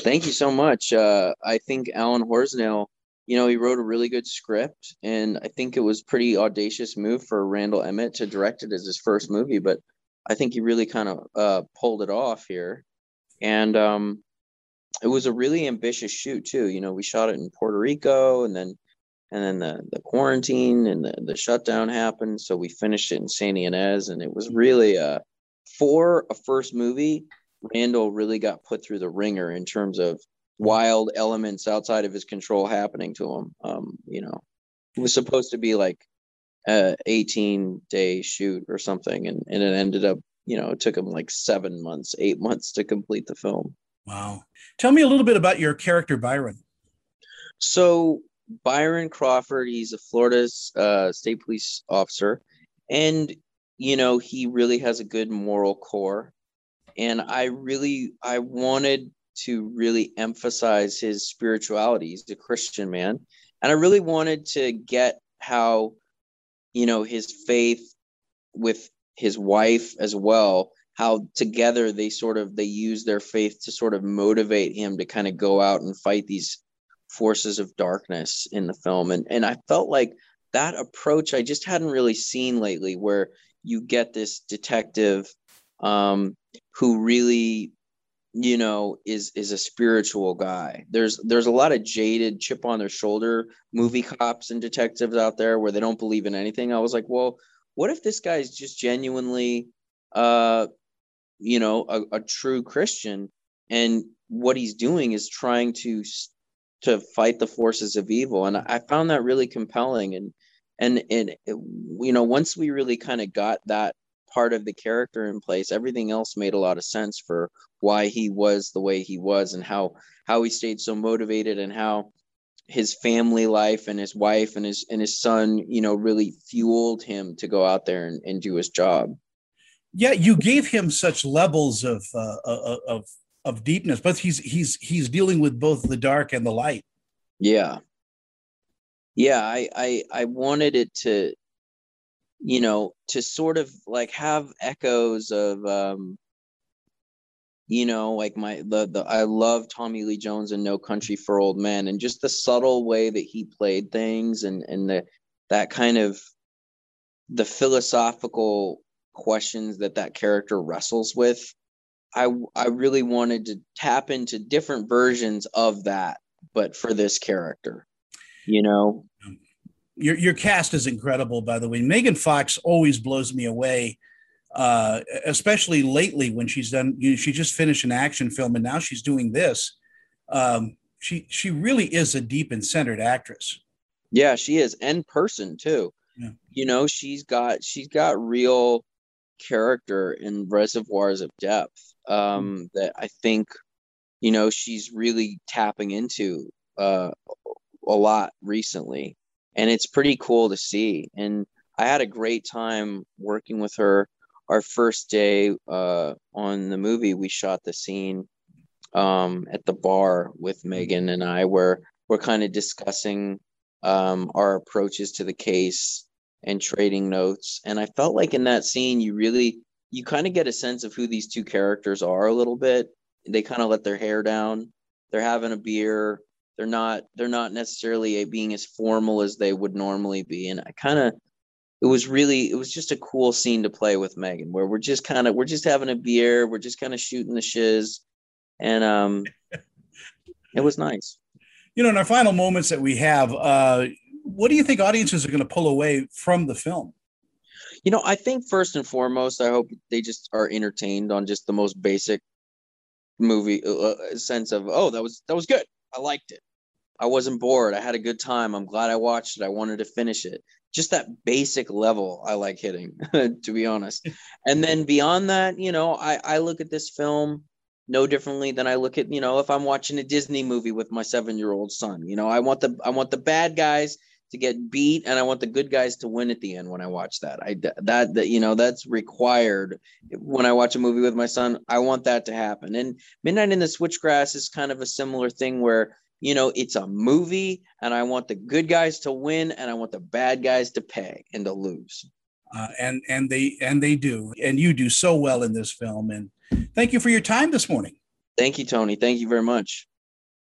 Thank you so much. Uh, I think Alan Horsnail, you know, he wrote a really good script, and I think it was pretty audacious move for Randall Emmett to direct it as his first movie. But I think he really kind of uh, pulled it off here, and um, it was a really ambitious shoot too. You know, we shot it in Puerto Rico, and then and then the, the quarantine and the, the shutdown happened, so we finished it in Santa Ynez, and it was really uh, for a first movie Randall really got put through the ringer in terms of wild elements outside of his control happening to him. Um, you know, it was supposed to be like a 18 day shoot or something, and, and it ended up, you know, it took him like seven months, eight months to complete the film. Wow. Tell me a little bit about your character, Byron. So, Byron Crawford, he's a Florida uh, state police officer, and you know he really has a good moral core and i really i wanted to really emphasize his spirituality. He's a christian man. And i really wanted to get how you know his faith with his wife as well how together they sort of they use their faith to sort of motivate him to kind of go out and fight these forces of darkness in the film. And and i felt like that approach i just hadn't really seen lately where you get this detective um, who really you know is is a spiritual guy. There's there's a lot of jaded chip on their shoulder movie cops and detectives out there where they don't believe in anything. I was like well what if this guy's just genuinely uh you know a, a true christian? And what he's doing is trying to to fight the forces of evil. And i found that really compelling. And and and you know once we really kind of got that part of the character in place everything else made a lot of sense for why he was the way he was and how how he stayed so motivated and how his family life and his wife and his and his son you know really fueled him to go out there and, and do his job. Yeah you gave him such levels of uh, uh of of deepness but he's he's he's dealing with both the dark and the light. Yeah. Yeah i i i wanted it to you know to sort of like have echoes of um you know like my the, the i love tommy lee jones and no country for old men and just the subtle way that he played things and and the that kind of the philosophical questions that that character wrestles with i i really wanted to tap into different versions of that but for this character you know your your cast is incredible, by the way. Megan Fox always blows me away, uh, especially lately when she's done. You know, she just finished an action film, and now she's doing this. Um, she she really is a deep and centered actress. Yeah, she is, and person too. Yeah. You know, she's got she's got real character in reservoirs of depth um, mm-hmm. that I think you know she's really tapping into uh, a lot recently and it's pretty cool to see. And I had a great time working with her. Our first day uh, on the movie, we shot the scene um, at the bar with Megan and I, where we're kind of discussing um, our approaches to the case and trading notes. And I felt like in that scene, you really you kind of get a sense of who these two characters are a little bit. They kind of let their hair down. They're having a beer they're not they're not necessarily being as formal as they would normally be. And i kind of it was really it was just a cool scene to play with megan where we're just kind of we're just having a beer we're just kind of shooting the shiz. And um it was nice. You know in our final moments that we have uh what do you think audiences are going to pull away from the film? You know i think first and foremost i hope they just are entertained on just the most basic movie uh, uh sense of oh that was that was good. I liked it I wasn't bored. I had a good time. I'm glad I watched it. I wanted to finish it. Just that basic level I like hitting, to be honest. And then beyond that, you know, I, I look at this film no differently than I look at, you know, if I'm watching a Disney movie with my seven year old son. You know, I want the I want the bad guys to get beat and I want the good guys to win at the end when I watch that. I that that you know that's required when I watch a movie with my son. I want that to happen. And Midnight in the Switchgrass is kind of a similar thing where you know, it's a movie and I want the good guys to win and I want the bad guys to pay and to lose. Uh, and and they and they do. And you do so well in this film. And thank you for your time this morning. Thank you tony. Thank you very much